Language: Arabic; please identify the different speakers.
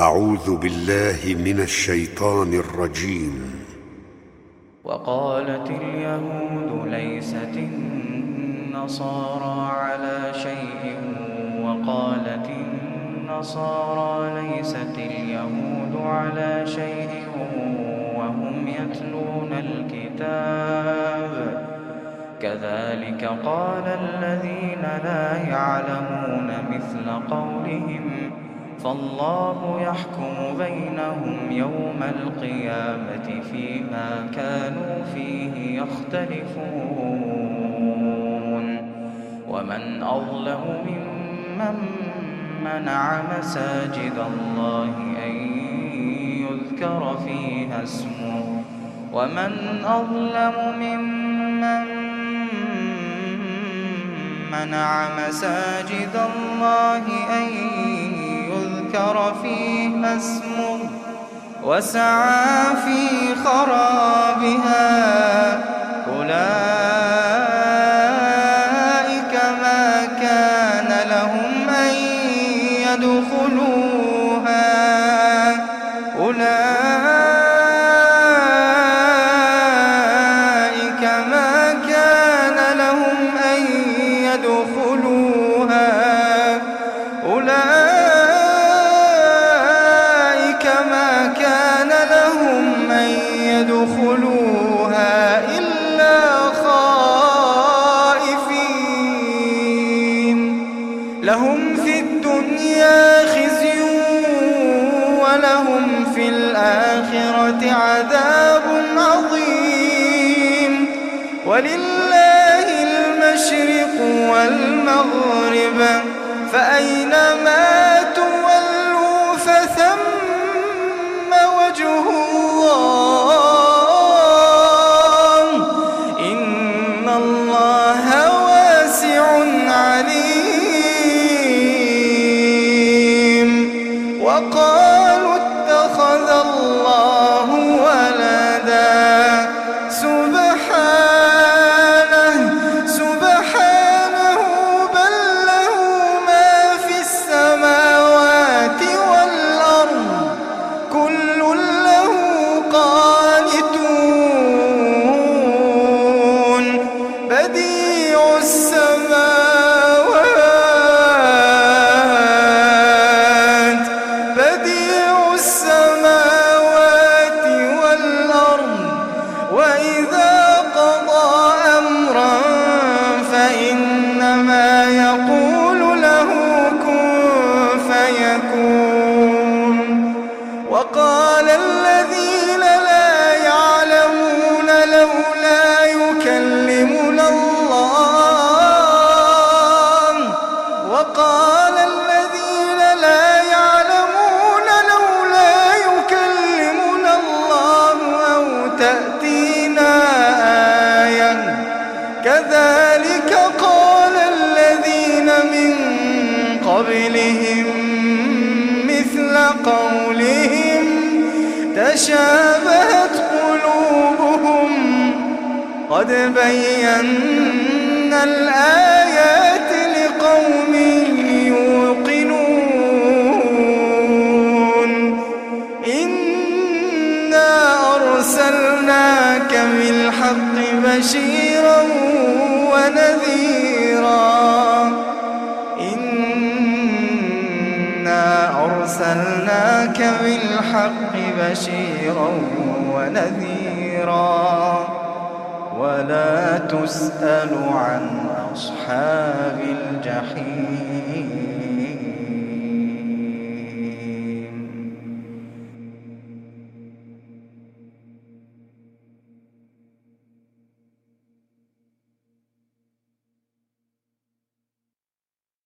Speaker 1: أعوذ بالله من الشيطان الرجيم.
Speaker 2: وقالت اليهود ليست النصارى على شيء وقالت النصارى ليست اليهود على شيء وهم يتلون الكتاب. كذلك قال الذين لا يعلمون مثل قولهم فالله يحكم بينهم يوم القيامة فيما كانوا فيه يختلفون. ومن أظلم ممن منع مساجد الله أن يذكر فيها اسمه. ومن أظلم ممن منع مساجد الله أن فيها اسمه وسعى في خرابها. لهم في الدنيا خزي ولهم في الآخرة عذاب عظيم. ولله المشرق والمغرب فأينما وقالوا اتخذ الله ولدا. سبحانه سبحانه بل له ما في السماوات والأرض. كل له قانتون. بديع السماوات يقول له كن فيكون. وقال الذين لا يعلمون لولا يكلمنا الله. وقال الذين قبلهم مثل قولهم تشابهت قلوبهم. قد بينا الآيات لقوم يوقنون. إنا أرسلناك بالحق بشيرا بالحق بشيرا ونذيرا ولا تسأل عن أصحاب الجحيم.